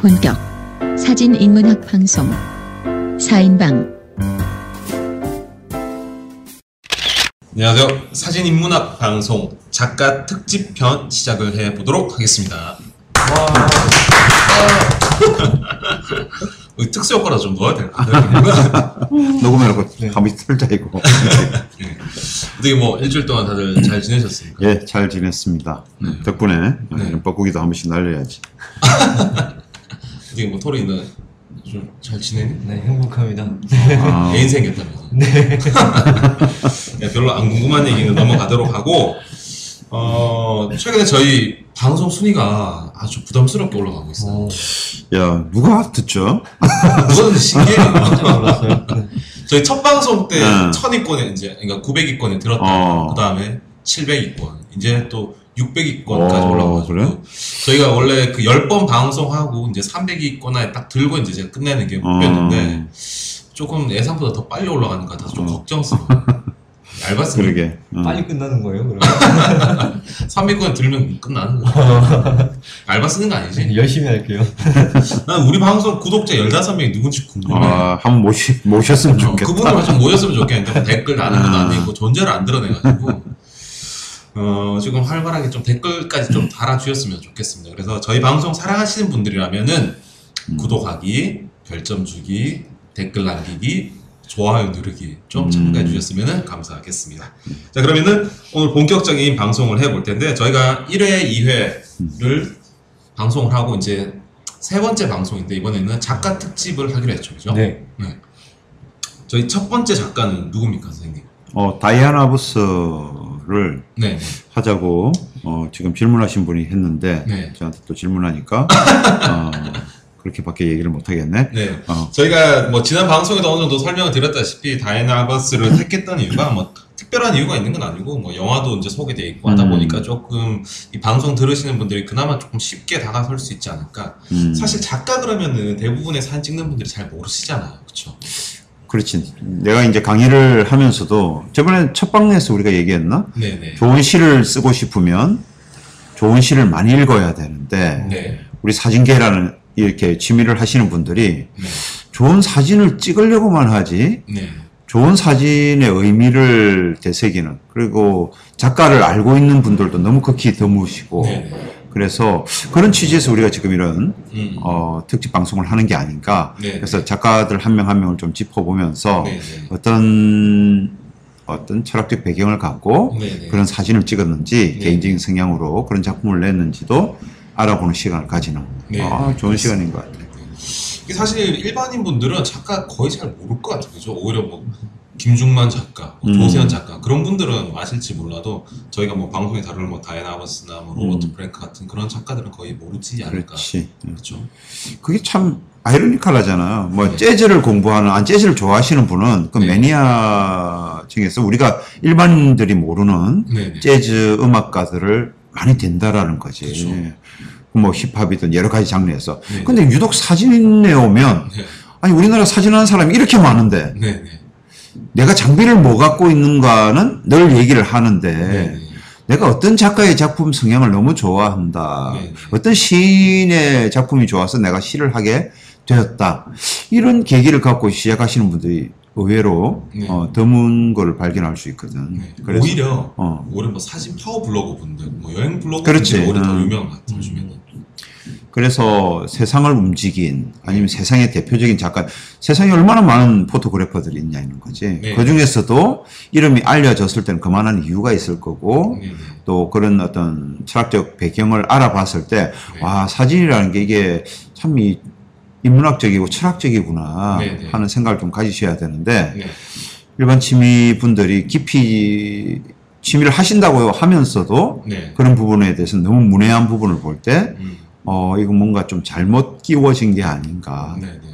본격 사진 인문학 방송 4인방 안녕하세요. 사진 인문학 방송 작가 특집 편 시작을 해 보도록 하겠습니다. 어, 특수 효과라 좀 넣어야 될것 같아요. 녹음해놓고 한번 틀자 이거. 어떻게 뭐 일주일 동안 다들 잘 지내셨습니까? 예, 잘 지냈습니다. 덕분에 이런 뻐꾸기도 한 번씩 날려야지. 어떻게 뭐 토리는 좀 잘 지내니? 네, 행복합니다. 아, 애인 생겼다면서? 네. 별로 안 궁금한 얘기는 넘어가도록 하고 어 최근에 저희 방송 순위가 아주 부담스럽게 올라가고 있어요. 어, 야, 누가 듣죠? 신기해요. 깜짝 놀랐어요. 네. 저희 첫 방송 때 네. 1000위권에 이제 그러니까 900위권에 들었다. 어. 그 다음에 700위권. 이제 또 600위권까지 어, 올라가가지고 그래? 저희가 원래 그 10번 방송하고 이제 300위권에 딱 들고 이제 제가 끝내는 게 목표였는데 조금 예상보다 더 빨리 올라가는 것 같아서 좀 어. 걱정스러워요. 얇았으면 그러게. 어. 빨리 끝나는 거예요, 그러면? 300위권 들면 끝나는 거야. 얇아 쓰는 거 아니지? 열심히 할게요. 난 우리 방송 구독자 15명이 누군지 궁금해. 아, 한번 모시, 모셨으면 어, 좋겠다. 그분을 좀 모였으면 좋겠는데 댓글 것도 아. 아니고 존재를 안 드러내가지고 어, 지금 활발하게 좀 댓글까지 좀 달아주셨으면 좋겠습니다. 그래서 저희 방송 사랑하시는 분들이라면은 음. 구독하기, 별점 주기, 댓글 남기기, 좋아요 누르기 좀 음. 참가해 주셨으면 감사하겠습니다. 자 그러면은 오늘 본격적인 방송을 해볼 텐데 저희가 1회, 2회를 방송을 하고 이제 세 번째 방송인데 이번에는 작가 특집을 하기로 했죠, 그죠? 네. 저희 첫 번째 작가는 누굽니까, 선생님? 어, 다이아나 버스 를 네, 하자고, 어, 지금 질문하신 분이 했는데, 네. 저한테 또 질문하니까, 어, 그렇게밖에 얘기를 못 하겠네. 네. 어, 저희가 뭐 지난 방송에도 어느 정도 설명을 드렸다시피 다이애나 버스를 택했던 이유가 뭐 특별한 이유가 있는 건 아니고 뭐 영화도 이제 소개돼 있고 하다 음. 보니까 조금 이 방송 들으시는 분들이 그나마 조금 쉽게 다가설 수 있지 않을까. 음, 사실 작가 그러면은 대부분의 사진 찍는 분들이 잘 모르시잖아요, 그렇죠? 그렇지. 내가 이제 강의를 하면서도, 저번에 첫 방에서 우리가 얘기했나? 네, 네. 좋은 시를 쓰고 싶으면 좋은 시를 많이 읽어야 되는데 네. 우리 사진계라는 이렇게 취미를 하시는 분들이 네. 좋은 사진을 찍으려고만 하지 네. 좋은 사진의 의미를 되새기는 그리고 작가를 알고 있는 분들도 너무 극히 드무시고 네. 네. 그래서 그런 취지에서 우리가 지금 이런 음. 어, 특집 방송을 하는 게 아닌가 네. 그래서 작가들 한명한 명을 좀 짚어보면서 네. 네. 어떤 어떤 철학적 배경을 갖고 네. 네. 그런 사진을 찍었는지 네. 개인적인 성향으로 그런 작품을 냈는지도 알아보는 시간을 가지는 네. 아 좋은 시간인 것 같아요. 사실 일반인 분들은 작가 거의 잘 모를 것 같아요. 그죠? 오히려 뭐 김중만 작가, 뭐 음. 조세현 작가 그런 분들은 아실지 몰라도 저희가 뭐 방송에 다루는 뭐 다이애나 버스나 뭐 로버트 음. 프랭크 같은 그런 작가들은 거의 모르지 않을까. 그렇지. 음. 그렇죠. 그게 참 아이러니컬하잖아요. 뭐 네. 재즈를 공부하는, 아 재즈를 좋아하시는 분은 그 네. 매니아 중에서 우리가 일반인들이 모르는 네. 재즈 음악가들을 많이 된다라는 거지. 그렇죠. 뭐 힙합이든 여러 가지 장르에서. 네. 근데 유독 사진에 오면 네. 아니 우리나라 사진하는 사람이 이렇게 많은데 네. 네. 내가 장비를 뭐 갖고 있는가는 늘 얘기를 하는데 네. 내가 어떤 작가의 작품 성향을 너무 좋아한다. 네. 어떤 시인의 작품이 좋아서 내가 시를 하게 되었다. 이런 계기를 갖고 시작하시는 분들이 의외로 네. 어, 드문 걸 발견할 수 있거든. 네. 그래서 오히려 어, 오히려 뭐 사진 파워 블로거 분들, 뭐 여행 블로거. 분들이 오히려 더 음. 유명한 것 같아요. 요즘에는. 그래서 세상을 움직인 아니면 세상의 대표적인 작가, 세상에 얼마나 많은 포토그래퍼들이 있냐 이런 거지. 네. 그 중에서도 이름이 알려졌을 때는 그만한 이유가 있을 거고 네. 네. 또 그런 어떤 철학적 배경을 알아봤을 때, 네. 와, 사진이라는 게 이게 참 이, 인문학적이고 철학적이구나 네, 네. 하는 생각을 좀 가지셔야 되는데, 네. 일반 취미 분들이 깊이 취미를 하신다고 하면서도 네. 그런 부분에 대해서 너무 문외한 부분을 볼 때, 음. 어, 이거 뭔가 좀 잘못 끼워진 게 아닌가. 네. 네.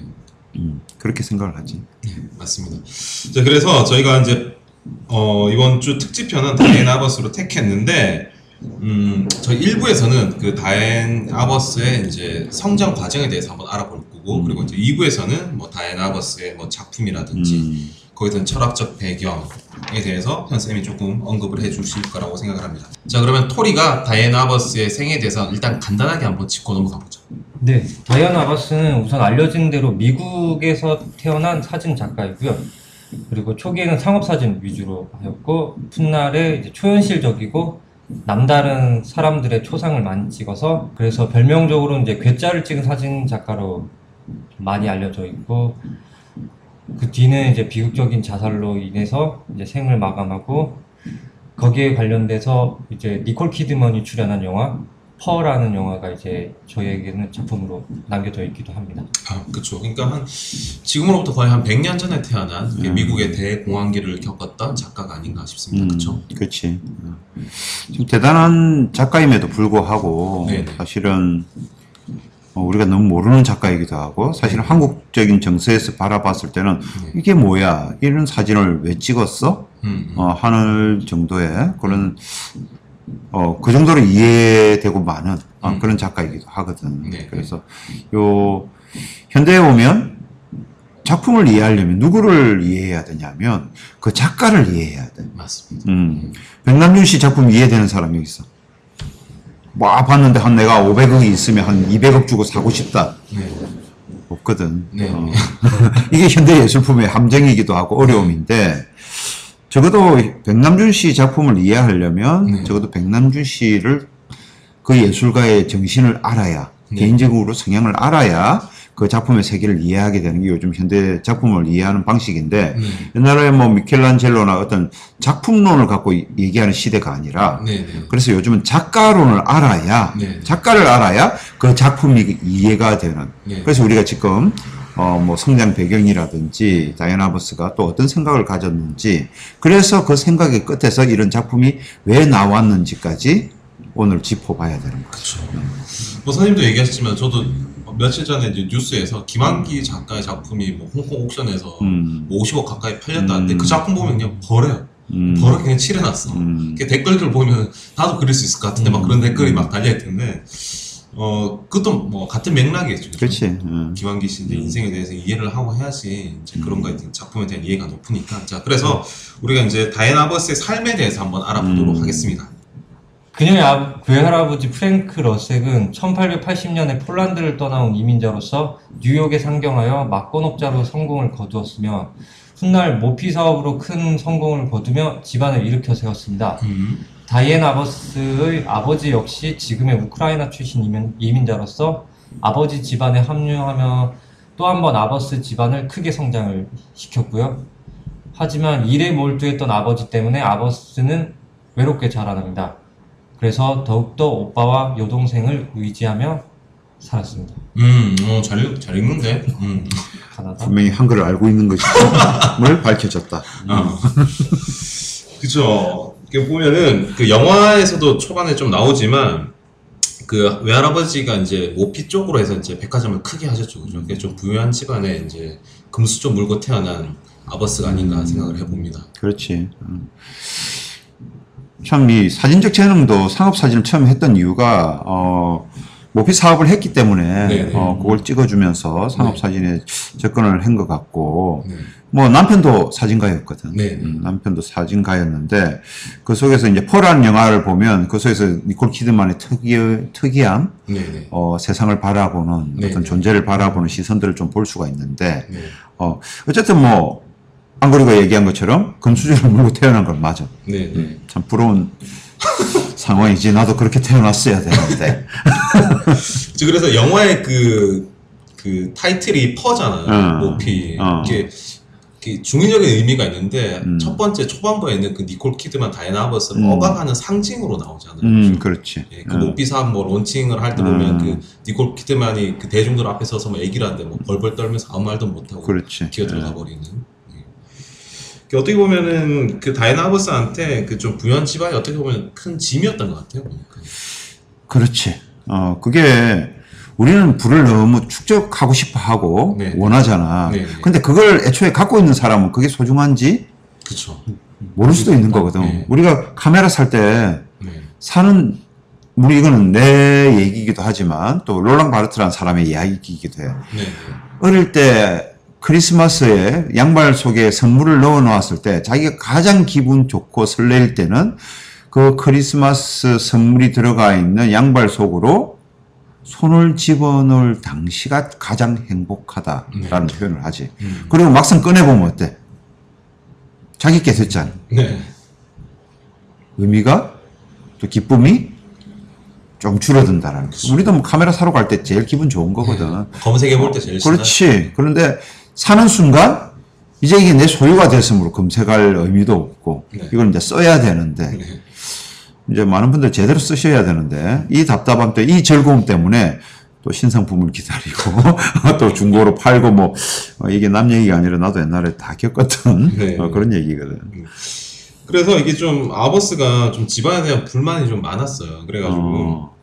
음, 그렇게 생각을 하지. 네, 맞습니다. 자, 그래서 저희가 이제 어, 이번 주 특집편은 다이앤 아버스로 택했는데 음, 저희 1부에서는 그 다이앤 아버스의 이제 성장 과정에 대해서 한번 알아볼 거고 음. 그리고 이제 2부에서는 뭐 다이앤 아버스의 뭐 작품이라든지 음, 거기에 대한 철학적 배경에 대해서 현 쌤이 조금 언급을 해주실 거라고 생각을 합니다. 자, 그러면 토리가 다이앤 아버스의 생에 대해서 일단 간단하게 한번 짚고 넘어가 보죠. 네, 다이언 아바스는 우선 알려진 대로 미국에서 태어난 사진 작가이고요. 그리고 초기에는 상업 사진 위주로 하였고 훗날에 이제 초현실적이고 남다른 사람들의 초상을 많이 찍어서 그래서 별명적으로 이제 괴짜를 찍은 사진 작가로 많이 알려져 있고 그 뒤는 이제 비극적인 자살로 인해서 이제 생을 마감하고 거기에 관련돼서 이제 니콜 키드먼이 출연한 영화 퍼라는 영화가 이제 저희에게는 작품으로 남겨져 있기도 합니다. 아, 그쵸. 그러니까 한 지금으로부터 거의 한 100년 전에 태어난 이게 미국의 대공황기를 겪었던 작가가 아닌가 싶습니다. 그쵸? 그렇지. 지금 대단한 작가임에도 불구하고 네네. 사실은 어, 우리가 너무 모르는 작가이기도 하고 사실은 한국적인 정서에서 바라봤을 때는 네. 이게 뭐야 이런 사진을 왜 찍었어 음, 음. 어, 하는 정도의 그런 어, 그 정도로 이해되고 많은 어, 음. 그런 작가이기도 하거든. 네, 그래서 요 현대에 오면 작품을 이해하려면 누구를 이해해야 되냐면 그 작가를 이해해야 돼. 맞습니다. 음. 백남준 씨 작품 이해되는 사람이 있어. 뭐 봤는데 한 내가 500억이 있으면 한 200억 주고 사고 싶다. 네. 없거든. 네. 어. 이게 현대 예술품의 함정이기도 하고 어려움인데 적어도 백남준 씨 작품을 이해하려면 네. 적어도 백남준 씨를 그 예술가의 정신을 알아야 네. 개인적으로 성향을 알아야 그 작품의 세계를 이해하게 되는 게 요즘 현대 작품을 이해하는 방식인데 네. 옛날에 뭐 미켈란젤로나 어떤 작품론을 갖고 이- 얘기하는 시대가 아니라 네. 네. 그래서 요즘은 작가론을 알아야 네. 작가를 알아야 그 작품이 이해가 되는 네. 그래서 우리가 지금 어 뭐 성장 배경이라든지 다이아나 버스가 또 어떤 생각을 가졌는지 그래서 그 생각의 끝에서 이런 작품이 왜 나왔는지까지 오늘 짚어봐야 되는 거죠. 그렇죠. 뭐 선생님도 얘기하셨지만 저도 며칠 전에 이제 뉴스에서 김한기 작가의 작품이 뭐 홍콩 옥션에서 음. 뭐 50억 가까이 팔렸다는데 음. 그 작품 보면 그냥 버려요. 음. 버려 그냥 칠해놨어. 음. 그 댓글들 보면 나도 그릴 수 있을 것 같은데 막 그런 댓글이 막 달려있던데 어 그것도 뭐 같은 맥락이겠죠. 그렇지. 음. 김한기 씨 이제 인생에 대해서 이해를 하고 해야지 이제 그런 거에 대한 작품에 대한 이해가 높으니까 자 그래서 우리가 이제 다이애나 버스의 삶에 대해서 한번 알아보도록 음. 하겠습니다. 그녀의 아, 외할아버지 프랭크 러색은 1880년에 폴란드를 떠나온 이민자로서 뉴욕에 상경하여 막건업자로 성공을 거두었으며 훗날 모피 사업으로 큰 성공을 거두며 집안을 일으켜 세웠습니다. 음. 다이앤 아버스의 아버지 역시 지금의 우크라이나 출신 이민, 이민자로서 아버지 집안에 합류하며 또 한 번 아버스 집안을 크게 성장을 시켰고요. 하지만 일에 몰두했던 아버지 때문에 아버스는 외롭게 자라납니다. 그래서 더욱더 오빠와 여동생을 의지하며 살았습니다. 음, 어, 잘, 읽- 잘 읽는데. 음. 음. 가나다. 분명히 한글을 알고 있는 것임을 밝혀졌다. 어. 그죠. 이렇게 보면은 그 영화에서도 초반에 좀 나오지만 그 외할아버지가 이제 모피 쪽으로 해서 이제 백화점을 크게 하셨죠. 그죠. 그게 좀 부유한 집안에 이제 금수 좀 물고 태어난 아버스가 아닌가 생각을 해봅니다. 그렇지. 참 이 사진적 재능도 상업 사진을 처음 했던 이유가 어 모피 사업을 했기 때문에 네네. 어 그걸 찍어주면서 상업 네. 사진에 접근을 한 것 같고 네. 뭐 남편도 사진가였거든. 네. 음, 남편도 사진가였는데 그 속에서 이제 포라는 영화를 보면 그 속에서 니콜 키드만의 특이 특이한 네네. 어, 세상을 바라보는 네, 어떤 네. 존재를 바라보는 시선들을 좀 볼 수가 있는데 네. 어 어쨌든 뭐 안고리가 얘기한 것처럼 금수저를 물고 태어난 건 맞아. 네네. 참 부러운 상황이지. 나도 그렇게 태어났어야 되는데. 저 그래서 영화의 그, 그 타이틀이 퍼잖아요. 어. 모피. 어. 이게, 이게 중의적인 의미가 있는데, 음. 첫 번째 초반부에 있는 그 니콜 키드만 다이나 아버스를 음. 억압하는 상징으로 나오잖아요. 음, 그렇지. 예, 그 어. 모피 사업 뭐 론칭을 할 때 보면 음. 그 니콜 키드만이 그 대중들 앞에 서서 뭐 얘기를 하는데 뭐 벌벌 떨면서 아무 말도 못하고 그렇지. 기어 들어가 예. 버리는. 예. 그 어떻게 보면은 그 다이나 아버스한테 그 좀 부유한 집안이 어떻게 보면 큰 짐이었던 것 같아요. 보니까. 그렇지. 어, 그게 우리는 불을 너무 축적하고 싶어 하고 네. 원하잖아. 네, 네. 근데 그걸 애초에 갖고 있는 사람은 그게 소중한지 그쵸. 모를 수도 있는 거거든. 네. 우리가 카메라 살때 네. 사는 우리 이거는 내 얘기이기도 하지만 또 롤랑 바르트라는 사람의 이야기이기도 해. 네. 네. 어릴 때 크리스마스에 양발 속에 선물을 넣어 놓았을 때 자기가 가장 기분 좋고 설레일 때는 그 크리스마스 선물이 들어가 있는 양발 속으로 손을 집어넣을 당시가 가장 행복하다라는 표현을 하지. 음. 그리고 막상 꺼내보면 어때? 자기 게 됐잖아. 네. 의미가 또 기쁨이 좀 줄어든다라는 거. 우리도 뭐 카메라 사러 갈 때 제일 기분 좋은 거거든. 검색해 볼 때 제일. 그렇지. 그런데 사는 순간 이제 이게 내 소유가 됐으므로 검색할 의미도 없고 네. 이걸 이제 써야 되는데 네. 이제 많은 분들 제대로 쓰셔야 되는데 이 답답함 때 이 즐거움 때문에 또 신상품을 기다리고 또 중고로 팔고 뭐 어, 이게 남 얘기가 아니라 나도 옛날에 다 겪었던 네. 어, 그런 얘기거든. 그래서 이게 좀 아버스가 좀 집안에 대한 불만이 좀 많았어요. 그래가지고 어,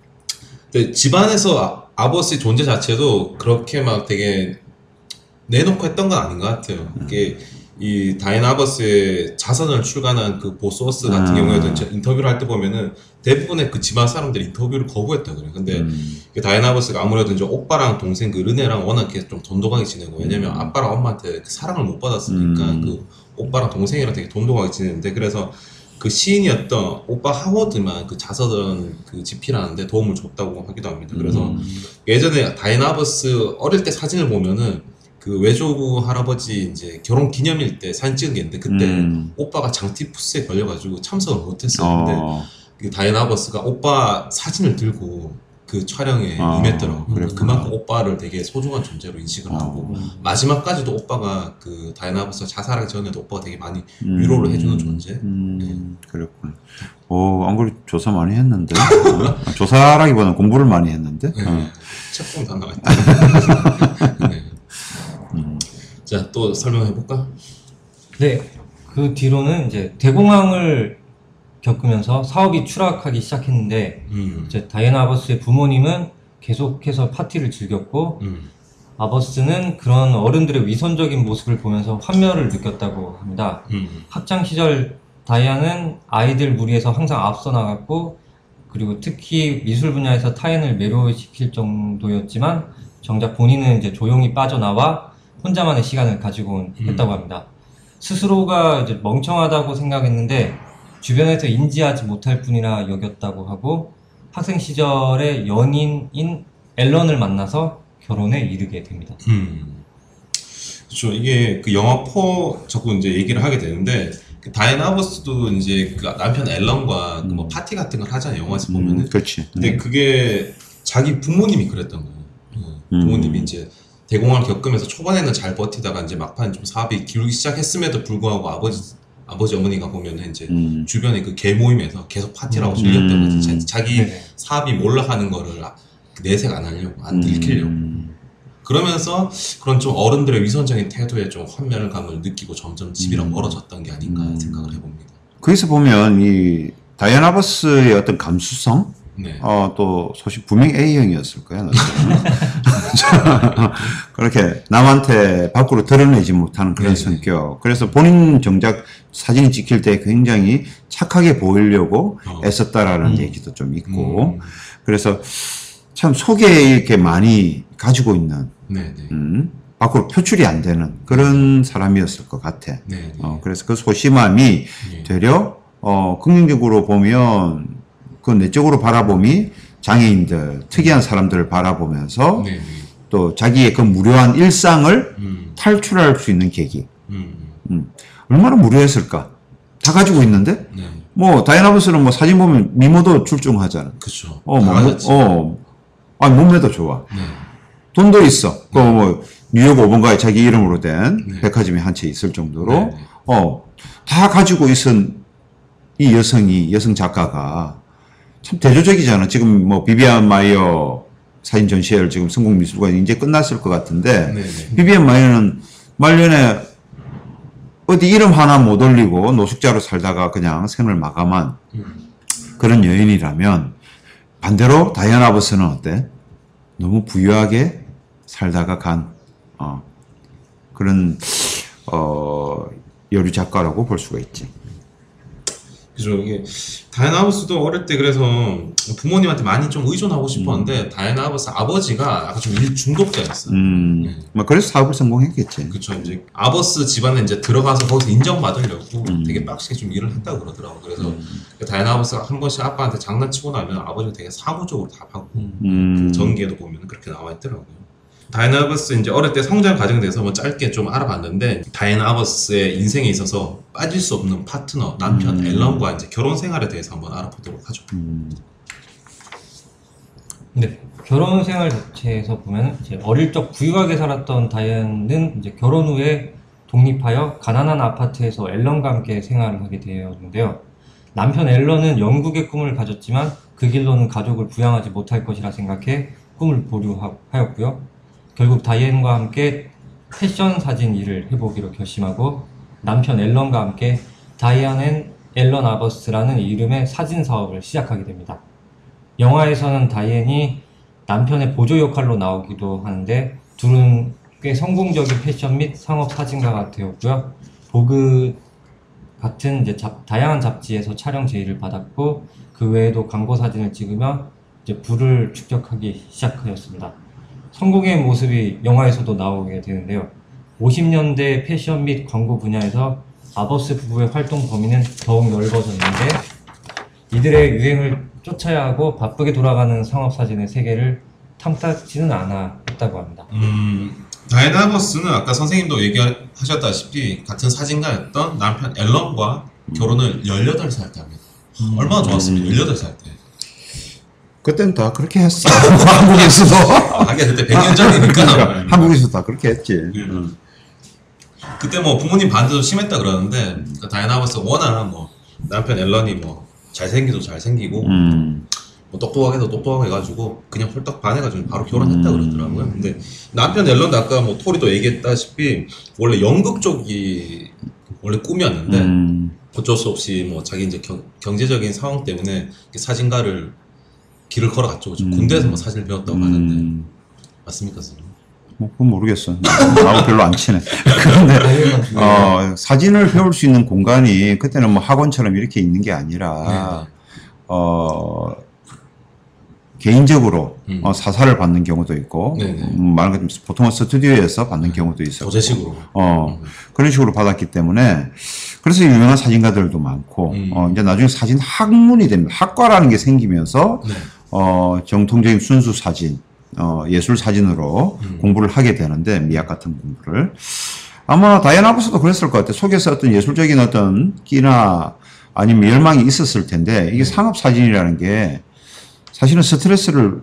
집안에서 아, 아버스의 존재 자체도 그렇게 막 되게 내놓고 했던 건 아닌 것 같아요. 이게 이 다이나 아버스의 자선을 출간한 그 보소스 같은 아. 경우에도 인터뷰를 할 때 보면은 대부분의 그 집안 사람들이 인터뷰를 거부했다 그래요. 근데 음, 그 다이나 아버스가 아무래도 이제 오빠랑 동생 그 르네랑 워낙 좀 돈독하게 지내고 왜냐면 음. 아빠랑 엄마한테 그 사랑을 못 받았으니까 음. 그 오빠랑 동생이랑 되게 돈독하게 지내는데 그래서 그 시인이었던 오빠 하워드만 그 자서전 그 집필하는데 도움을 줬다고 하기도 합니다. 그래서 음, 예전에 다이나 아버스 어릴 때 사진을 보면은 그 외조부 할아버지 이제 결혼 기념일 때 사진 찍은 게 있는데 그때 음. 오빠가 장티푸스에 걸려가지고 참석을 못했어요. 근데 어, 그 다이나 아버스가 오빠 사진을 들고 그 촬영에 아, 임했더라고요. 그랬구나. 그만큼 오빠를 되게 소중한 존재로 인식을 어. 하고 마지막까지도 오빠가 그 다이나 아버스가 자살하기 전에도 오빠가 되게 많이 음, 위로를 해주는 존재. 음, 그렇군. 오, 안 그래 조사 많이 했는데. 어, 조사라기보다는 공부를 많이 했는데. 네. 어. 책봉 다 나왔다. 자, 또 설명해 볼까? 네, 그 뒤로는 이제 대공황을 겪으면서 사업이 추락하기 시작했는데 음. 이제 다이애나 아버스의 부모님은 계속해서 파티를 즐겼고 음. 아버스는 그런 어른들의 위선적인 모습을 보면서 환멸을 느꼈다고 합니다. 음. 학창 시절 다이아는 아이들 무리에서 항상 앞서 나갔고 그리고 특히 미술 분야에서 타인을 매료시킬 정도였지만 정작 본인은 이제 조용히 빠져나와 혼자만의 시간을 가지고 음. 했다고 합니다. 스스로가 이제 멍청하다고 생각했는데 주변에서 인지하지 못할 뿐이라 여겼다고 하고 학생 시절에 연인인 앨런을 만나서 결혼에 이르게 됩니다. 음. 그렇죠. 이게 그 영화 Fur 자꾸 이제 얘기를 하게 되는데 그 다이앤 아버스도 이제 그 남편 앨런과 그뭐 파티 같은 걸 하잖아요. 영화에서 보면은. 음, 그렇지. 근데 그게 자기 부모님이 그랬던 거예요. 음, 음. 부모님이 이제 대공황을 겪으면서 초반에는 잘 버티다가 이제 막판 좀 사업이 기울기 시작했음에도 불구하고 아버지 아버지 어머니가 보면은 이제 음. 주변에 그 개 모임에서 계속 파티라고 음. 즐겼던 거지. 자- 자기 네네. 사업이 몰락하는 거를 아- 내색 안 하려고 안 들키려고. 음. 그러면서 그런 좀 어른들의 위선적인 태도에 좀 환멸감을 느끼고 점점 집이랑 음. 멀어졌던 게 아닌가 음. 생각을 해봅니다. 거기서 보면 이 다이아나 버스의 어떤 감수성, 네. 어, 또 소식 분명 A형이었을 거야. 그렇게 남한테 밖으로 드러내지 못하는 그런 네네. 성격. 그래서 본인 정작 사진이 찍힐 때 굉장히 착하게 보이려고 어. 애썼다라는 음. 얘기도 좀 있고. 음. 그래서 참 속에 이렇게 많이 가지고 있는, 네네. 음, 밖으로 표출이 안 되는 그런 사람이었을 것 같아. 네. 어, 그래서 그 소심함이 네. 되려 어, 긍정적으로 보면 그 내적으로 바라봄이 장애인들, 특이한 사람들을 바라보면서 네. 네. 또 자기의 그 무료한 일상을 음. 탈출할 수 있는 계기. 음. 음. 얼마나 무료했을까? 다 가지고 있는데? 네. 뭐, 다이앤 아버스는 뭐 사진 보면 미모도 출중하잖아. 그쵸. 어, 뭐. 어, 아, 몸매도 좋아. 네. 돈도 있어. 그 뭐, 뉴욕 5번가에 자기 이름으로 된 네. 백화점이 한 채 있을 정도로, 네, 네. 어, 다 가지고 있은 이 여성이, 여성 작가가 참 대조적이잖아. 지금 뭐 비비안 마이어 사진 전시회를 지금 성곡미술관이 이제 끝났을 것 같은데, 네. 네. 비비안 마이어는 말년에 어디 이름 하나 못 올리고 노숙자로 살다가 그냥 생을 마감한 음. 그런 여인이라면 반대로 다이아나 버스는 어때? 너무 부유하게 살다가 간 어, 그런 어, 여류 작가라고 볼 수가 있지. 그죠. 이게 다이나 아버스도 어릴 때 그래서 부모님한테 많이 좀 의존하고 싶었는데 다이나 아버스 아버지가 약간 좀 일 중독자였어요. 음, 네. 뭐 그래서 사업을 성공했겠지. 그쵸 이제 아버스 집안에 이제 들어가서 거기서 인정받으려고 음. 되게 빡시게 좀 일을 했다고 그러더라고. 그래서 그 다이나 아버스가 한 번씩 아빠한테 장난치고 나면 아버지가 되게 사무적으로 답하고 음, 전기에도 보면 그렇게 나와 있더라고요. 다이나 아버스 이제 어릴 때 성장 과정에 대해서 뭐 짧게 좀 알아봤는데 다이나 아버스의 인생에 있어서 빠질 수 없는 파트너 남편 음. 앨런과 이제 결혼 생활에 대해서 한번 알아보도록 하죠. 음, 네, 결혼 생활 자체에서 보면 이제 어릴 적 부유하게 살았던 다이언은 이제 결혼 후에 독립하여 가난한 아파트에서 앨런과 함께 생활을 하게 되었는데요. 남편 앨런은 연극의 꿈을 가졌지만 그 길로는 가족을 부양하지 못할 것이라 생각해 꿈을 보류하였고요. 결국 다이앤과 함께 패션 사진 일을 해보기로 결심하고 남편 앨런과 함께 다이안 and 앨런 아버스라는 이름의 사진 사업을 시작하게 됩니다. 영화에서는 다이앤이 남편의 보조 역할로 나오기도 하는데 둘은 꽤 성공적인 패션 및 상업 사진가가 되었고요. 보그 같은 이제 잡- 다양한 잡지에서 촬영 제의를 받았고 그 외에도 광고 사진을 찍으며 이제 부를 축적하기 시작하였습니다. 성공의 모습이 영화에서도 나오게 되는데요. 50년대 패션 및 광고 분야에서 아버스 부부의 활동 범위는 더욱 넓어졌는데 이들의 유행을 쫓아야 하고 바쁘게 돌아가는 상업 사진의 세계를 탐탁지는 않았다고 합니다. 음, 다이나 아버스는 아까 선생님도 얘기하셨다시피 같은 사진가였던 남편 앨런과 결혼을 18살 때 합니다. 얼마나 좋았습니까? 18살 때. 그때는 다 그렇게 했어. 한국에서도. 아, 하긴 그때 100년 전이니까. 한국에서 다 그렇게 했지. 음. 그때 뭐 부모님 반대도 심했다 그러는데 그 다이나 아버스 워낙 뭐 남편 앨런이 뭐 잘생기도 잘생기고 음, 뭐 똑똑하게도 똑똑하고 해가지고 그냥 홀딱 반해가지고 바로 결혼했다 음. 그러더라고요. 근데 남편 앨런도 아까 뭐 토리도 얘기했다시피 원래 연극 쪽이 원래 꿈이었는데 음, 어쩔 수 없이 뭐 자기 이제 경, 경제적인 상황 때문에 사진가를 길을 걸어갔죠. 그죠? 음. 군대에서 뭐 사진을 배웠다고 하는데 음, 맞습니까, 선생님? 뭐 그건 모르겠어. 나하고 별로 안 친해. 그런데 중에 어, 사진을 배울 수 있는 공간이 그때는 뭐 학원처럼 이렇게 있는 게 아니라 어, 개인적으로 음. 어, 사사를 받는 경우도 있고 네네. 음, 말하는 것처럼 보통은 스튜디오에서 받는 경우도 있었고 도제식으로. 어, 음. 그런 식으로 받았기 때문에 그래서 유명한 사진가들도 많고 음. 어, 이제 나중에 사진 학문이 됩니다. 학과라는 게 생기면서 네. 어, 정통적인 순수 사진, 어, 예술 사진으로 음. 공부를 하게 되는데 미학 같은 공부를 아마 다이아나 아버스도 그랬을 것 같아요. 속에서 어떤 예술적인 어떤 끼나 아니면 열망이 있었을 텐데 이게 상업 사진이라는 게 사실은 스트레스를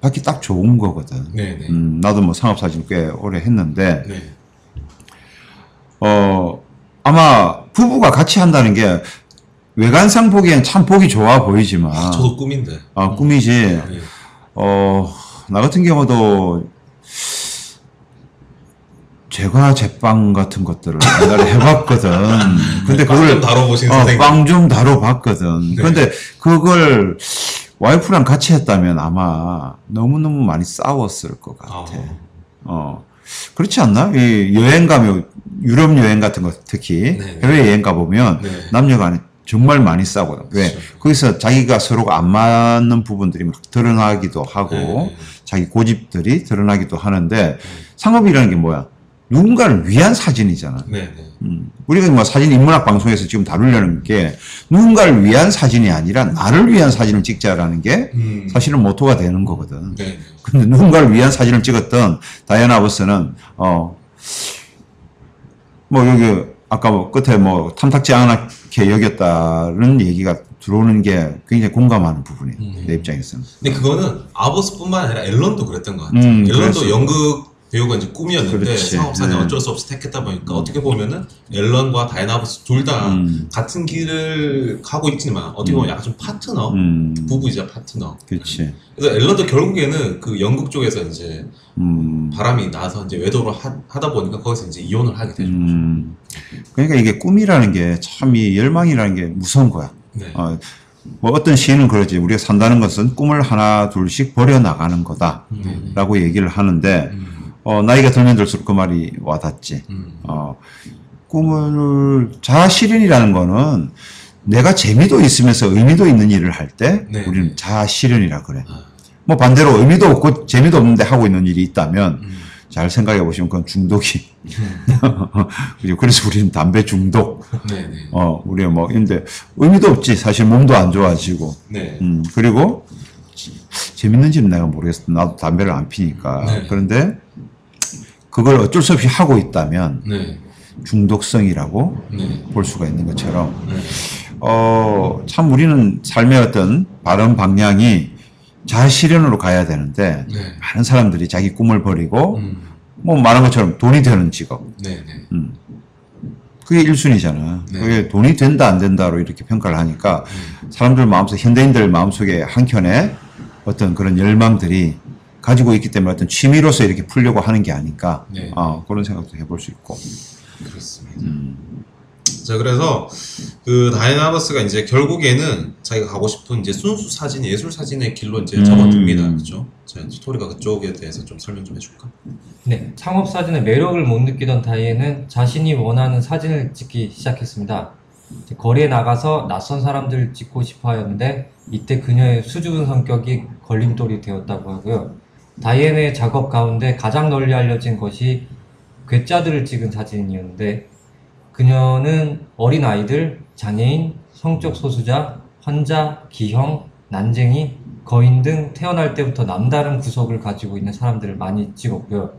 받기 딱 좋은 거거든. 네네. 음, 나도 뭐 상업 사진 꽤 오래 했는데 네. 어, 아마 부부가 같이 한다는 게 외관상 보기엔 참 보기 좋아 보이지만 아, 저도 꿈인데. 아, 꿈이지. 네. 어, 나 같은 경우도 제과 제빵 같은 것들을 옛날에 해봤거든. 근데 빵좀 그걸 다뤄보신 어, 선생님. 빵좀 다뤄봤거든. 네. 근데 그걸 와이프랑 같이 했다면 아마 너무너무 많이 싸웠을 것 같아. 아. 어. 그렇지 않나? 이 여행 가면 유럽 여행 같은 거 특히 네. 해외 여행 가 보면 네. 남녀 간에 정말 많이 싸거든. 왜? 그렇죠. 거기서 자기가 서로가 안 맞는 부분들이 막 드러나기도 하고 네. 자기 고집들이 드러나기도 하는데 상업이라는 게 뭐야? 누군가를 위한 사진이잖아. 음. 우리가 뭐 사진 인문학 방송에서 지금 다루려는 게 누군가를 위한 사진이 아니라 나를 위한 사진을 찍자라는 게 음. 사실은 모토가 되는 거거든. 네. 근데 누군가를 위한 사진을 찍었던 다이아나 아버스는 어뭐 여기 아까 뭐 끝에 뭐 탐탁지 않 게 여겼다는 얘기가 들어오는 게 굉장히 공감하는 부분이에요. 음. 내 입장에서는. 근데 그거는 아버스뿐만 아니라 앨런도 그랬던 것 같아요. 음, 앨런도 그랬어. 연극 배우가 이제 꿈이었는데 그렇지. 상업사는 네. 어쩔 수 없이 택했다 보니까 어떻게 보면은 앨런과 다이나 아버스 둘다 음. 같은 길을 가고 있지만 어떻게 보면 약간 좀 파트너 음. 부부이자 파트너. 그렇지. 그래서 앨런도 결국에는 그 연극 쪽에서 이제 음. 바람이 나서 이제 외도를 하, 다 보니까 거기서 이제 이혼을 하게 되죠. 음. 그러니까 이게 꿈이라는 게 참 이 열망이라는 게 무서운 거야. 네. 어, 뭐 어떤 시인은 그러지. 우리가 산다는 것은 꿈을 하나 둘씩 버려 나가는 거다라고 네. 얘기를 하는데 음. 어, 나이가 들면 들수록 그 말이 와닿지. 음. 어, 꿈을 자아 실현이라는 거는 내가 재미도 있으면서 의미도 있는 일을 할때 네. 우리는 자아실현이라 그래. 아. 뭐 반대로 의미도 없고 재미도 없는데 하고 있는 일이 있다면 음. 잘 생각해 보시면 그건 중독이. 그죠? 그래서 우리는 담배 중독. 네네. 어, 우리 뭐 근데 의미도 없지. 사실 몸도 안 좋아지고. 네. 음, 그리고 재밌는지는 내가 모르겠어. 나도 담배를 안 피니까. 네. 그런데 그걸 어쩔 수 없이 하고 있다면 네. 중독성이라고 네. 볼 수가 있는 것처럼 네. 어, 참 우리는 삶의 어떤 바른 방향이 자아실현으로 가야 되는데 네. 많은 사람들이 자기 꿈을 버리고 음. 뭐 말한 것처럼 돈이 되는 직업 네네. 음. 그게 1순위잖아. 네. 그게 돈이 된다 안 된다로 이렇게 평가를 하니까 음. 사람들 마음속 현대인들 마음속에 한켠에 어떤 그런 열망들이 가지고 있기 때문에 어떤 취미로서 이렇게 풀려고 하는 게 아닐까 네. 어, 그런 생각도 해볼 수 있고 그렇습니다. 음. 자 그래서 그 다이나버스가 이제 결국에는 자기가 가고 싶은 이제 순수 사진 예술 사진의 길로 이제 음. 접어듭니다. 그렇죠? 자 토리가 그쪽에 대해서 좀 설명 좀 해줄까? 네, 창업 사진의 매력을 못 느끼던 다이에는 자신이 원하는 사진을 찍기 시작했습니다. 거리에 나가서 낯선 사람들을 찍고 싶어 하였는데 이때 그녀의 수줍은 성격이 걸림돌이 되었다고 하고요. 다이앤의 작업 가운데 가장 널리 알려진 것이 괴짜들을 찍은 사진이었는데 그녀는 어린 아이들, 장애인, 성적 소수자, 환자, 기형, 난쟁이, 거인 등 태어날 때부터 남다른 구석을 가지고 있는 사람들을 많이 찍었고요.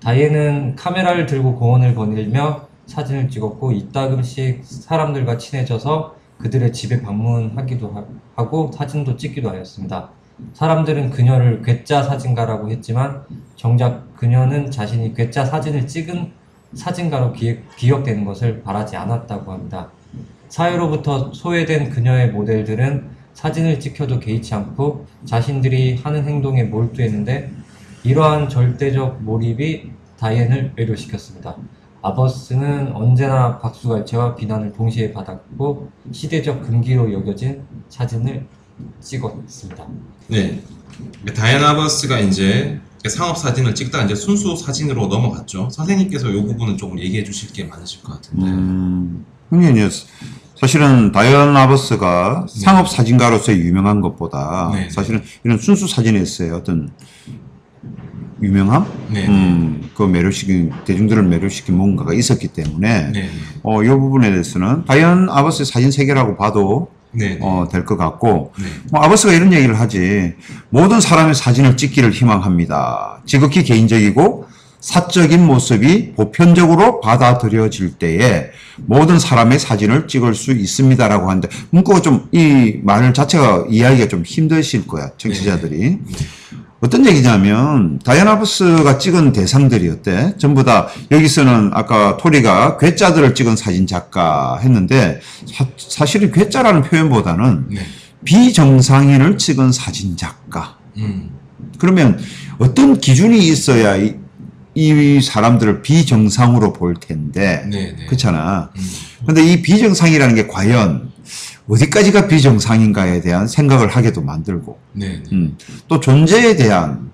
다이앤은 카메라를 들고 공원을 거닐며 사진을 찍었고 이따금씩 사람들과 친해져서 그들의 집에 방문하기도 하- 하고 사진도 찍기도 하였습니다. 사람들은 그녀를 괴짜 사진가라고 했지만 정작 그녀는 자신이 괴짜 사진을 찍은 사진가로 기, 기억 되는 것을 바라지 않았다고 합니다. 사회로부터 소외된 그녀의 모델들은 사진을 찍혀도 개의치 않고 자신들이 하는 행동에 몰두했는데 이러한 절대적 몰입이 다이앤을 매료시켰습니다. 아버스는 언제나 박수갈채와 비난을 동시에 받았고 시대적 금기로 여겨진 사진을 찍었습니다. 네. 다이아나 버스가 이제 상업 사진을 찍다가 이제 순수 사진으로 넘어갔죠. 선생님께서 이 부분은 조금 얘기해 주실 게 많으실 것 같은데. 음, 흥미는 사실은 다이언 아버스가 네. 상업 사진가로서 유명한 것보다 네. 사실은 이런 순수 사진에서의 어떤 유명함, 네. 음, 그 매료시킨 대중들을 매료시킨 뭔가가 있었기 때문에 네. 어, 이 부분에 대해서는 다이언 아버스의 사진 세계라고 봐도 네. 네. 어, 될 것 같고. 네. 뭐 아버스가 이런 얘기를 하지. 모든 사람의 사진을 찍기를 희망합니다. 지극히 개인적이고 사적인 모습이 보편적으로 받아들여질 때에 모든 사람의 사진을 찍을 수 있습니다라고 하는데 문구가 좀 이 말 자체가 이해하기가 좀 힘드실 거야 청취자들이 어떤 얘기냐면 다이아나 아버스가 찍은 대상들이 어때? 전부 다 여기서는 아까 토리가 괴짜들을 찍은 사진 작가 했는데 사, 실은 괴짜라는 표현보다는 네. 비정상인을 찍은 사진 작가. 음. 그러면 어떤 기준이 있어야 이, 이 사람들을 비정상으로 볼 텐데 네. 네. 그렇잖아. 음. 근데 이 비정상이라는 게 과연 어디까지가 비정상인가에 대한 생각을 하게도 만들고 네. 네. 음, 또 존재에 대한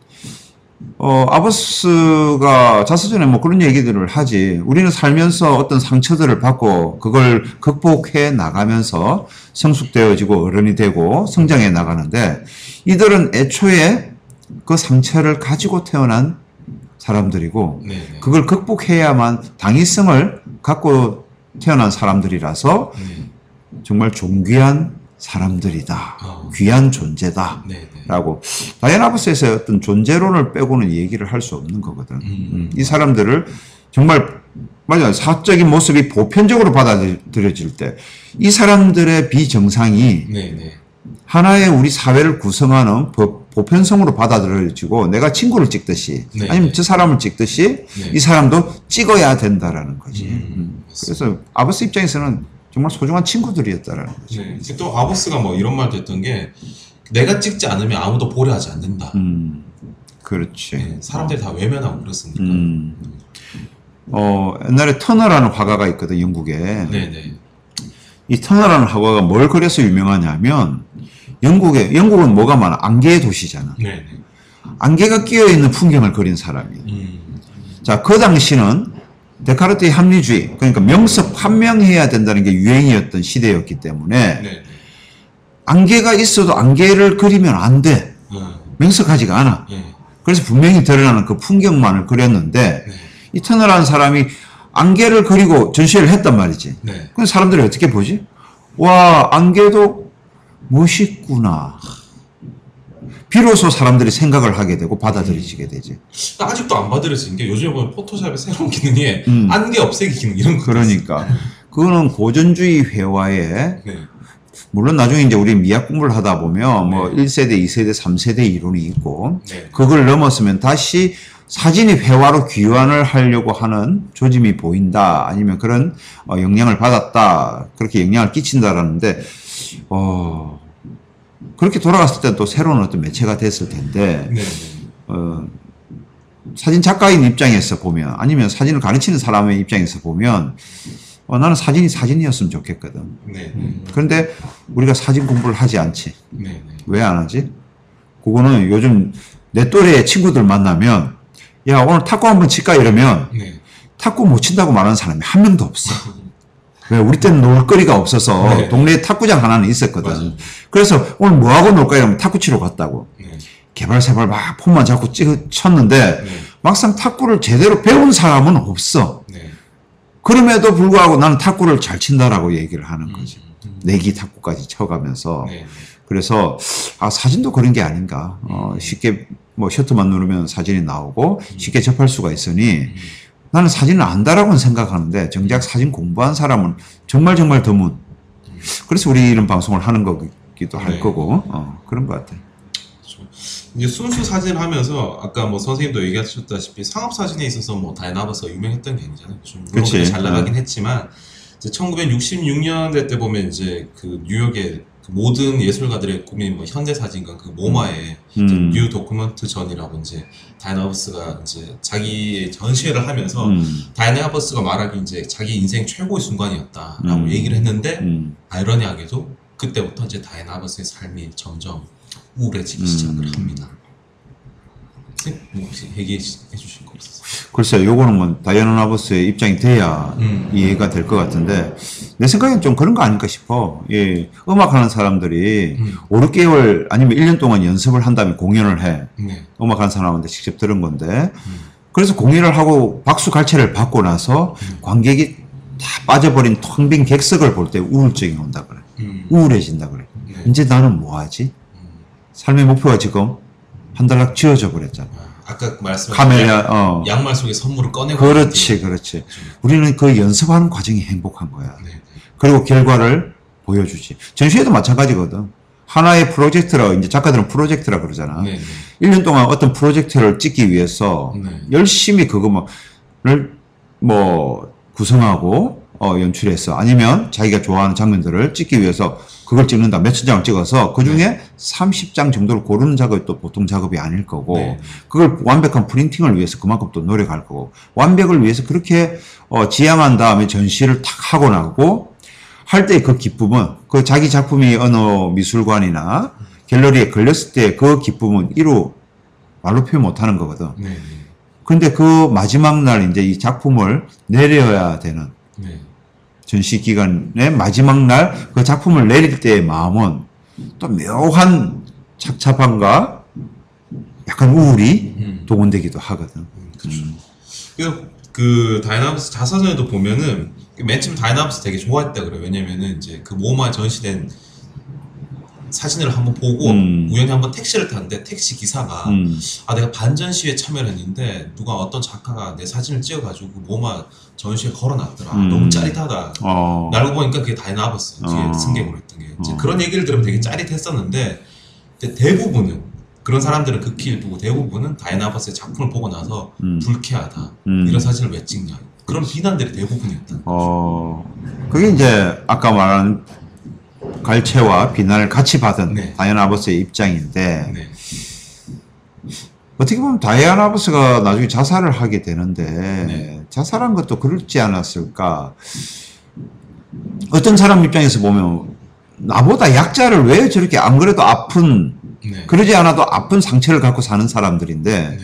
어, 아버스가 자서전에 뭐 그런 얘기들을 하지. 우리는 살면서 어떤 상처들을 받고 그걸 극복해 나가면서 성숙되어지고 어른이 되고 성장해 나가는데 이들은 애초에 그 상처를 가지고 태어난 사람들이고 네. 네. 그걸 극복해야만 당위성을 갖고 태어난 사람들이라서 네. 정말 존귀한 사람들이다. 어. 귀한 존재다. 네. 네. 라고 다이아나버스에서 어떤 존재론을 빼고는 얘기를 할 수 없는 거거든. 음. 음, 이 사람들을 정말 맞아 사적인 모습이 보편적으로 받아들여질 때 이 사람들의 비정상이 네. 네. 하나의 우리 사회를 구성하는 보, 보편성으로 받아들여지고 내가 친구를 찍듯이 네. 아니면 저 사람을 찍듯이 네. 이 사람도 찍어야 된다라는 거지. 음, 음. 그래서 아버스 입장에서는 정말 소중한 친구들이었다라는 거지. 네. 또 아버스가 뭐 이런 말도 했던 게 내가 찍지 않으면 아무도 보려 하지 않는다. 음, 그렇지. 네. 사람들이 다 외면하고 그렇습니까? 음. 어, 옛날에 터너라는 화가가 있거든, 영국에. 네. 네. 이 터너라는 화가가 뭘 그래서 유명하냐면, 영국에, 영국은 뭐가 많아? 안개의 도시잖아. 네. 네. 안개가 끼어 있는 풍경을 그린 사람이에요. 음. 자, 그 당시는 데카르트의 합리주의, 그러니까 명석 판명해야 된다는 게 유행이었던 시대였기 때문에 네. 안개가 있어도 안개를 그리면 안 돼. 어, 명석하지가 않아. 예. 그래서 분명히 드러나는 그 풍경만을 그렸는데 네. 이 터널한 사람이 안개를 그리고 전시회를 했단 말이지. 네. 그럼 사람들이 어떻게 보지? 와, 안개도 멋있구나. 비로소 사람들이 생각을 하게 되고 받아들이지게 되지. 아직도 안 받아들여진 게 요즘에 보면 포토샵의 새로운 기능이 음. 안개 없애기 기능 이런 거. 그러니까. 그거는 고전주의 회화에 네. 물론 나중에 이제 우리 미학 공부를 하다 보면 뭐 네. 1세대, 2세대, 3세대 이론이 있고 네. 그걸 넘었으면 다시 사진이 회화로 귀환을 하려고 하는 조짐이 보인다 아니면 그런 어, 영향을 받았다 그렇게 영향을 끼친다라는데 어 그렇게 돌아갔을 때 또 새로운 어떤 매체가 됐을 텐데 네. 네. 어, 사진 작가인 입장에서 보면 아니면 사진을 가르치는 사람의 입장에서 보면 어, 나는 사진이 사진이었으면 좋겠거든. 네. 네. 그런데 우리가 사진 공부를 하지 않지. 네. 네. 왜안 하지? 그거는 요즘 내 또래 친구들 만나면 야 오늘 탁구 한번 칠까 이러면 네. 탁구 못 친다고 말하는 사람이 한 명도 없어. 왜 우리 때는 놀 거리가 없어서 네. 동네에 탁구장 하나는 있었거든. 맞아요. 그래서 오늘 뭐 하고 놀까 이러면 탁구 치러 갔다고. 네. 개발 세발 막 폰만 잡고 찍 쳤는데 네. 막상 탁구를 제대로 배운 사람은 없어. 네. 그럼에도 불구하고 나는 탁구를 잘 친다라고 얘기를 하는 거지. 음. 내기 탁구까지 쳐가면서. 네. 그래서 아 사진도 그런 게 아닌가. 어, 쉽게 뭐 셔터만 누르면 사진이 나오고 쉽게 접할 수가 있으니 나는 사진을 안다라고는 생각하는데 정작 사진 공부한 사람은 정말 정말 드문. 그래서 우리 이런 방송을 하는 거기도 할 네. 거고 어, 그런 것 같아. 그렇죠. 이제 순수 사진을 하면서 아까 뭐 선생님도 얘기하셨다시피 상업 사진에 있어서 뭐 다이나버스가 유명했던 게 아니잖아요. 좀 물론 잘 나가긴 네. 했지만 이제 1966년대 때 보면 이제 그 뉴욕의 그 모든 예술가들의 꿈인 뭐 현대 사진관 그 모마의 음. New Document 전이라고 이제 다이안 아버스가 이제 자기의 전시회를 하면서 음, 다이안 아버스가 말하기 이제 자기 인생 최고의 순간이었다라고 음. 얘기를 했는데 음. 아이러니하게도 그때부터 이제 다이안 아버스의 삶이 점점 우울해지기 음. 시작을 합니다. 네? 뭐 혹시 얘기해 주실 거 없으세요? 글쎄, 요거는 뭐 다이아나 나버스의 입장이 돼야 음. 이해가 될 것 같은데 내 생각엔 좀 그런 거 아닐까 싶어. 예, 음악하는 사람들이 음. 5, 6개월 아니면 1년 동안 연습을 한 다음에 공연을 해. 네. 음악하는 사람한테 직접 들은 건데 음. 그래서 공연을 하고 박수 갈채를 받고 나서 음. 관객이 다 빠져버린 텅 빈 객석을 볼 때 우울증이 온다 그래. 음. 우울해진다 그래. 네. 이제 나는 뭐 하지? 음. 삶의 목표가 지금 한 달락 지어져 버렸잖아. 아, 아까 말씀하신 카메라, 어. 양, 말 속에 선물을 꺼내고 그렇지, 그렇지. 우리는 그 연습하는 과정이 행복한 거야. 네. 그리고 결과를 보여주지. 전시회도 마찬가지거든. 하나의 프로젝트라, 이제 작가들은 프로젝트라 그러잖아. 네. 네. 1년 동안 어떤 프로젝트를 찍기 위해서 네. 열심히 그거를 뭐 구성하고 어, 연출해서 아니면 자기가 좋아하는 장면들을 찍기 위해서 그걸 찍는다. 몇 천 장을 찍어서 그 중에 30장 정도를 고르는 작업이 또 보통 작업이 아닐 거고 네. 그걸 완벽한 프린팅을 위해서 그만큼 또 노력할 거고 완벽을 위해서 그렇게 어, 지향한 다음에 전시를 탁 하고 나고 할 때 그 기쁨은 그 자기 작품이 어느 미술관이나 갤러리에 걸렸을 때 그 기쁨은 이루 말로 표현 못 하는 거거든. 네. 네. 근데 그 마지막 날 이제 이 작품을 내려야 되는 네. 전시 기간의 마지막 날 그 작품을 내릴 때의 마음은 또 묘한 착잡함과 약간 우울이 음. 동원되기도 하거든. 음. 그, 그 다이안 아버스 자서전에도 보면은 맨 처음 다이안 아버스 되게 좋아했다 그래요. 왜냐면은 이제 그 모마 전시된 사진을 한번 보고 음. 우연히 한번 택시를 탔는데 택시 기사가 음. 아 내가 반전 시위에 참여를 했는데 누가 어떤 작가가 내 사진을 찍어가지고 모마 전시에 걸어놨더라. 음. 너무 짜릿하다. 어. 알고 보니까 그게 다이안 아버스 뒤에 어. 승객으로 했던 게 어. 그런 얘기를 들으면 되게 짜릿했었는데 대부분은 그런 사람들은 극히 일부고 대부분은 다이안 아버스의 작품을 보고 나서 음. 불쾌하다 음. 이런 사진을 왜 찍냐 그런 비난들이 대부분이었다. 어. 그게 이제 아까 말한 갈채와 비난을 같이 받은 네. 다이아나 아버스의 입장인데 네, 어떻게 보면 다이아나 아버스가 나중에 자살을 하게 되는데 네. 자살한 것도 그렇지 않았을까? 어떤 사람 입장에서 보면 나보다 약자를 왜 저렇게 안 그래도 아픈 네, 그러지 않아도 아픈 상처를 갖고 사는 사람들인데 네,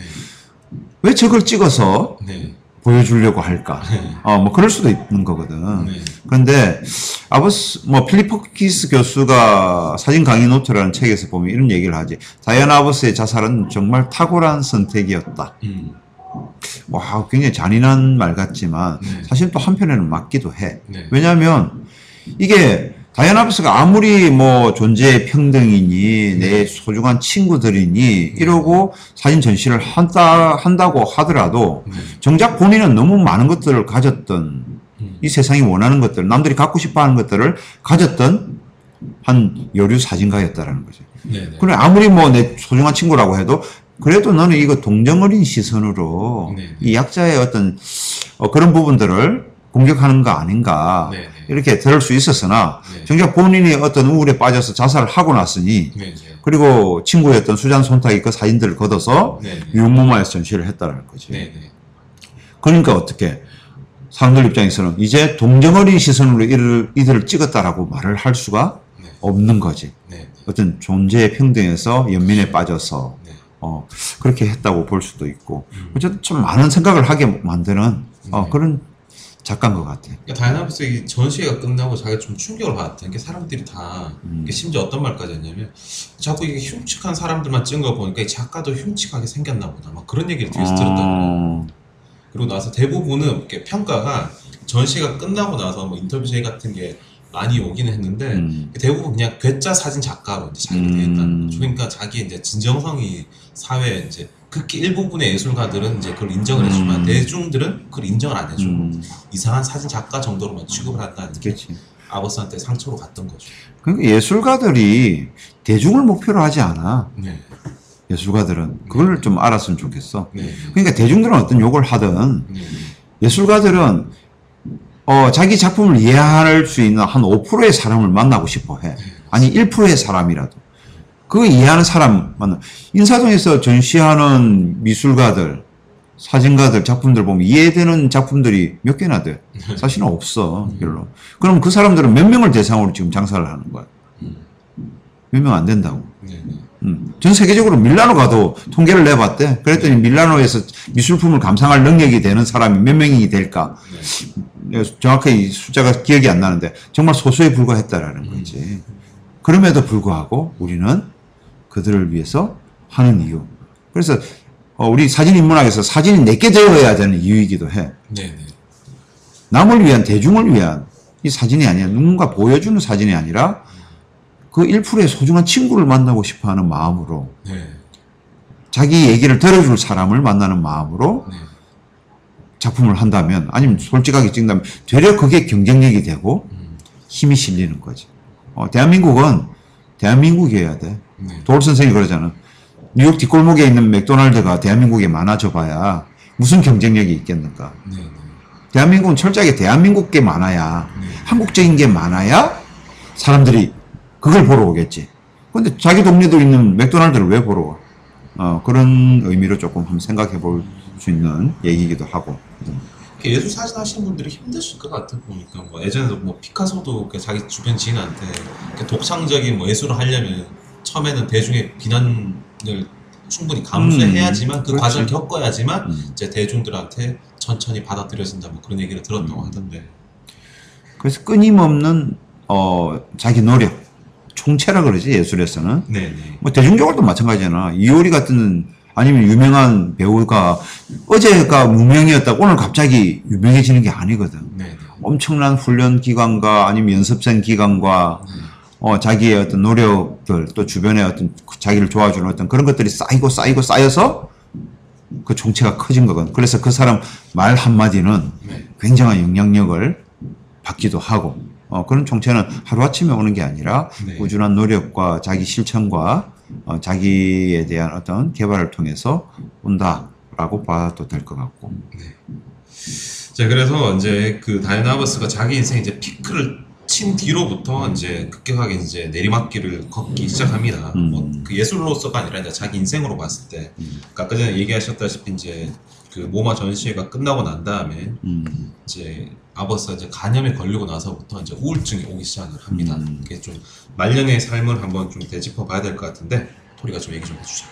왜 저걸 찍어서 네, 보여주려고 할까? 어, 뭐 그럴 수도 있는 거거든. 네. 그런데 아버스 뭐 필립 퍼키스 교수가 사진 강의 노트라는 책에서 보면 이런 얘기를 하지. 다이아나 아버스의 자살은 정말 탁월한 선택이었다. 음. 와, 굉장히 잔인한 말 같지만 네. 사실 또 한편에는 맞기도 해. 네. 왜냐하면 이게 아버스가 아무리 뭐 존재의 평등이니 내 소중한 친구들이니 이러고 사진 전시를 한다 한다고 하더라도 네. 정작 본인은 너무 많은 것들을 가졌던 음. 이 세상이 원하는 것들 남들이 갖고 싶어하는 것들을 가졌던 한 여류 사진가였다라는 거죠. 네. 네. 그래 아무리 뭐 내 소중한 친구라고 해도 그래도 너는 이거 동정어린 시선으로 네, 네. 이 약자의 어떤 어, 그런 부분들을 공격하는 거 아닌가 네, 네. 이렇게 들을 수 있었으나 네. 정작 본인이 어떤 우울에 빠져서 자살을 하고 났으니 네. 네. 그리고 친구였던 수잔 손탁이 그 사진들을 걷어서 네. 네. 유모마에서 전시를 했다는 거지. 그러니까 어떻게 사람들 입장에서는 이제 동정어린 시선으로 이를, 이들을 찍었다라고 말을 할 수가 네. 없는 거지. 네. 어떤 존재의 평등에서 연민에 빠져서 네. 어, 그렇게 했다고 볼 수도 있고 음. 어쨌든 좀 많은 생각을 하게 만드는 어, 네. 그런 작가인 것 같아. 그러니까 다이안 아버스 이 전시회가 끝나고 자기가 좀 충격을 받았다는 게 사람들이 다 음. 이게 심지어 어떤 말까지 했냐면 자꾸 이게 흉측한 사람들만 찍은 거 보니까 이 작가도 흉측하게 생겼나 보다 막 그런 얘기를 뒤에서. 어, 그리고 나서 대부분은 이렇게 평가가 전시가 끝나고 나서 뭐 인터뷰 제의 같은 게 많이 오기는 했는데 음. 대부분 그냥 괴짜 사진 작가로 이제 자기가 음. 되겠다는 거죠. 그러니까 자기 이제 진정성이 사회에 이제 극히 일부분의 예술가들은 이제 그걸 인정을 해주지만 음. 대중들은 그걸 인정을 안 해주고 음, 이상한 사진 작가 정도로만 취급을 한다는 게 그렇지. 아버스한테 상처로 갔던 거죠. 그러니까 예술가들이 대중을 목표로 하지 않아. 네, 예술가들은 그걸 좀 알았으면 좋겠어. 네, 그러니까 대중들은 어떤 욕을 하든 네, 예술가들은 어, 자기 작품을 이해할 수 있는 한 5%의 사람을 만나고 싶어 해. 아니 1%의 사람이라도. 그 이해하는 사람 만나. 인사동에서 전시하는 미술가들, 사진가들 작품들 보면 이해되는 작품들이 몇 개나 돼. 사실은 없어. 별로. 그럼 그 사람들은 몇 명을 대상으로 지금 장사를 하는 거야. 몇 명 안 된다고. 네, 네. 음. 전 세계적으로 밀라노 가도 통계를 내봤대. 그랬더니 밀라노에서 미술품을 감상할 능력이 되는 사람이 몇 명이 될까? 이 숫자가 기억이 안 나는데 정말 소수에 불과했다라는 거지. 그럼에도 불구하고 우리는 그들을 위해서 하는 이유. 그래서 어, 우리 사진 인문학에서 사진이 내게 되어야 되는 이유이기도 해. 네, 네. 남을 위한 대중을 위한 이 사진이 아니라 누군가 보여주는 사진이 아니라 그 1%의 소중한 친구를 만나고 싶어하는 마음으로 네, 자기 얘기를 들어줄 사람을 만나는 마음으로 네. 작품을 한다면 아니면 솔직하게 찍는다면 되려 그게 경쟁력이 되고 음, 힘이 실리는 거지. 어, 대한민국은 대한민국이어야 돼. 네. 도올 선생이 그러잖아. 뉴욕 뒷골목에 있는 맥도날드가 대한민국에 많아져 봐야 무슨 경쟁력이 있겠는가. 네, 네. 대한민국은 철저하게 대한민국 게 많아야 네. 한국적인 게 많아야 사람들이 그걸 보러 오겠지. 근데 자기 동네도 있는 맥도날드를 왜 보러 와? 어, 그런 의미로 조금 한번 생각해 볼 수 있는 얘기이기도 하고. 이렇게 예술 사진 하시는 분들이 힘드실 것 같아 보니까 뭐 예전에도 뭐 피카소도 그 자기 주변 지인한테 독창적인 뭐 예술을 하려면 처음에는 대중의 비난을 충분히 감수해야지만 그 그렇지. 과정을 겪어야지만 음. 이제 대중들한테 천천히 받아들여진다 뭐 그런 얘기를 들었다고 하던데 그래서 끊임없는 어, 자기 노력, 총체라 그러지 예술에서는. 네네 뭐 대중적으로도 마찬가지잖아. 이효리 같은 아니면 유명한 배우가 어제가 무명이었다고 오늘 갑자기 유명해지는 게 아니거든. 네네 엄청난 훈련 기간과 아니면 연습생 기간과 어, 자기의 어떤 노력들 또 주변에 어떤 자기를 도와주는 어떤 그런 것들이 쌓이고 쌓이고 쌓여서 그 총체가 커진 거거든. 그래서 그 사람 말 한마디는 네. 굉장한 영향력을 받기도 하고 어, 그런 총체는 하루아침에 오는 게 아니라 네. 꾸준한 노력과 자기 실천과 어, 자기에 대한 어떤 개발을 통해서 온다라고 봐도 될 것 같고. 자 그래서 이제 그 다이나 아버스가 자기 인생 이제 피크를 친 뒤로부터 이제 급격하게 이제 내리막길을 걷기 시작합니다. 음. 뭐그 예술로서가 아니라 이제 자기 인생으로 봤을 때. 그러니까 아까 전에 얘기하셨다시피 이제 그 모마 전시회가 끝나고 난 다음에 음, 이제 아버스가 이제 간염에 걸리고 나서부터 이제 우울증이 오기 시작을 합니다. 음. 그게 좀 말년의 삶을 한번 좀 되짚어 봐야 될 것 같은데 토리가 좀 얘기 좀 해주죠.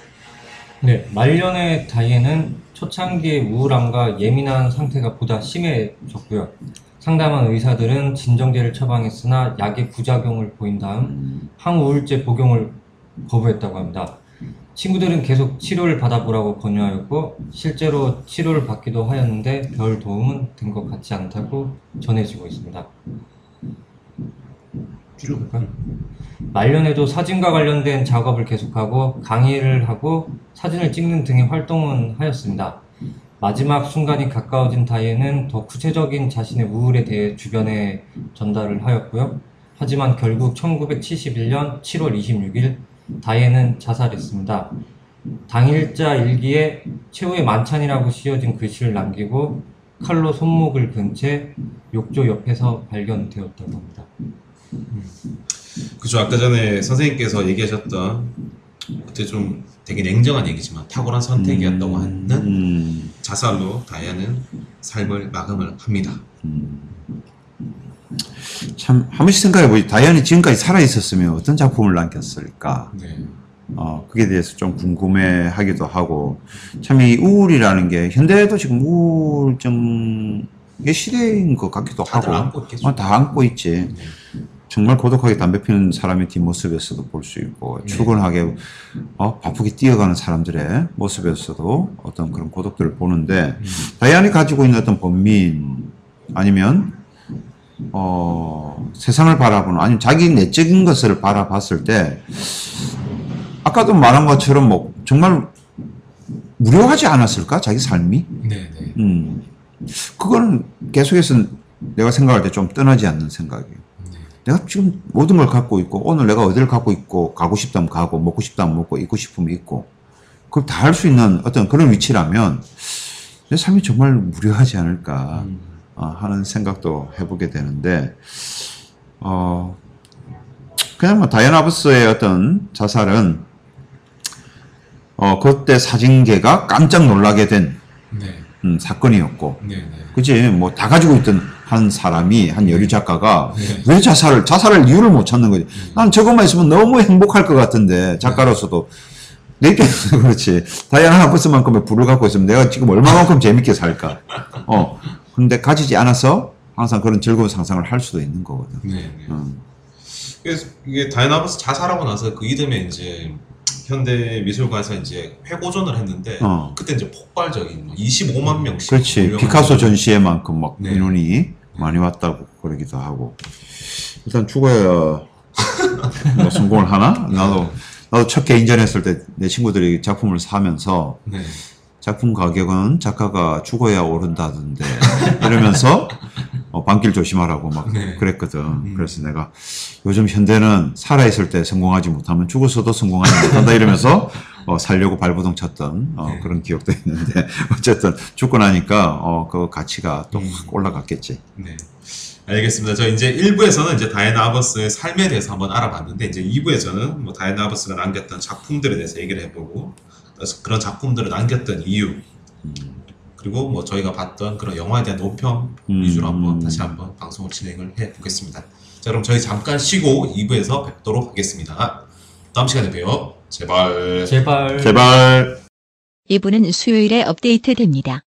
네, 말년의 다이앤은 초창기의 우울함과 예민한 상태가 보다 심해졌고요. 상담한 의사들은 진정제를 처방했으나 약의 부작용을 보인 다음 항우울제 복용을 거부했다고 합니다. 친구들은 계속 치료를 받아보라고 권유하였고 실제로 치료를 받기도 하였는데 별 도움은 된 것 같지 않다고 전해지고 있습니다. 줄여볼까요? 말년에도 사진과 관련된 작업을 계속하고 강의를 하고 사진을 찍는 등의 활동은 하였습니다. 마지막 순간이 가까워진 다이에는 더 구체적인 자신의 우울에 대해 주변에 전달을 하였고요. 하지만 결국 1971년 7월 26일 다이에는 자살했습니다. 당일자 일기에 최후의 만찬이라고 씌어진 글씨를 남기고 칼로 손목을 근 채 욕조 옆에서 발견되었다고 합니다. 그죠 아까 전에 선생님께서 얘기하셨던 어떻게 좀 되게 냉정한 얘기지만 탁월한 선택이었다고 하는 음, 자살로 다이아는 삶을 마감을 합니다. 참, 한 번씩 생각해보지. 다이언이 지금까지 살아있었으면 어떤 작품을 남겼을까? 네. 어, 그게 대해서 좀 궁금해 하기도 하고. 참, 이 우울이라는 게, 현대에도 지금 우울증의 시대인 것 같기도 하고. 안고. 어, 다 안고 있지. 네. 정말 고독하게 담배 피는 사람의 뒷모습에서도 볼 수 있고, 네. 출근하게, 어, 바쁘게 뛰어가는 사람들의 모습에서도 어떤 그런 고독들을 보는데, 음. 다이안이 가지고 있는 어떤 본민, 아니면, 어, 세상을 바라보는, 아니면 자기 내적인 것을 바라봤을 때, 아까도 말한 것처럼 뭐, 정말 무료하지 않았을까? 자기 삶이? 네, 네. 음. 그거는 계속해서 내가 생각할 때 좀 떠나지 않는 생각이에요. 네. 내가 지금 모든 걸 갖고 있고, 오늘 내가 어디를 갖고 있고, 가고 싶다면 가고, 먹고 싶다면 먹고, 입고 싶으면 입고, 그걸 다 할 수 있는 어떤 그런 위치라면, 내 삶이 정말 무료하지 않을까 음. 어, 하는 생각도 해보게 되는데, 어, 그냥 뭐 다이아나 아버스의 어떤 자살은, 어, 그때 사진계가 깜짝 놀라게 된 네. 음, 사건이었고, 네, 네. 그지 뭐 다 가지고 있던 한 사람이 한 여류 작가가 네. 왜 자살을 자살할 이유를 못 찾는 거지. 난 저것만 있으면 너무 행복할 것 같은데 작가로서도 내 입장에서 그렇지. 다이아나 아버스만큼의 부를 갖고 있으면 내가 지금 얼마만큼 재밌게 살까. 어. 근데 가지지 않아서 항상 그런 즐거운 상상을 할 수도 있는 거거든. 네, 네. 음. 그래서 이게 다이안 아버스 자살하고 나서 그 이듬해 이제 현대 미술관에서 이제 회고전을 했는데 어. 그때 이제 폭발적인 뭐 25만 명씩 그렇지. 피카소 전시회만큼 막 네. 인원이 많이 왔다고 그러기도 하고. 일단 죽어야 뭐 성공을 하나? 나도 나도 첫 개인전 했을 때 내 친구들이 작품을 사면서 네. 작품 가격은 작가가 죽어야 오른다던데 이러면서 어, 반길 조심하라고 막 네. 그랬거든. 그래서 내가 요즘 현대는 살아있을 때 성공하지 못하면 죽어서도 성공하지 못한다 이러면서 어, 살려고 발버둥 쳤던 어, 네. 그런 기억도 있는데 어쨌든 죽고 나니까 어, 그 가치가 또 음. 확 올라갔겠지. 네. 알겠습니다. 저 이제 1부에서는 이제 다이나 아버스의 삶에 대해서 한번 알아봤는데 이제 2부에서는 뭐 다이나 아버스가 남겼던 작품들에 대해서 얘기를 해보고 그래서 그런 작품들을 남겼던 이유 그리고 뭐 저희가 봤던 그런 영화에 대한 논평 음. 위주로 한번 다시 한번 방송을 진행을 해 보겠습니다. 자 그럼 저희 잠깐 쉬고 2부에서 뵙도록 하겠습니다. 다음 시간에 봬요. 제발. 제발 제발. 이부는 수요일에 업데이트 됩니다.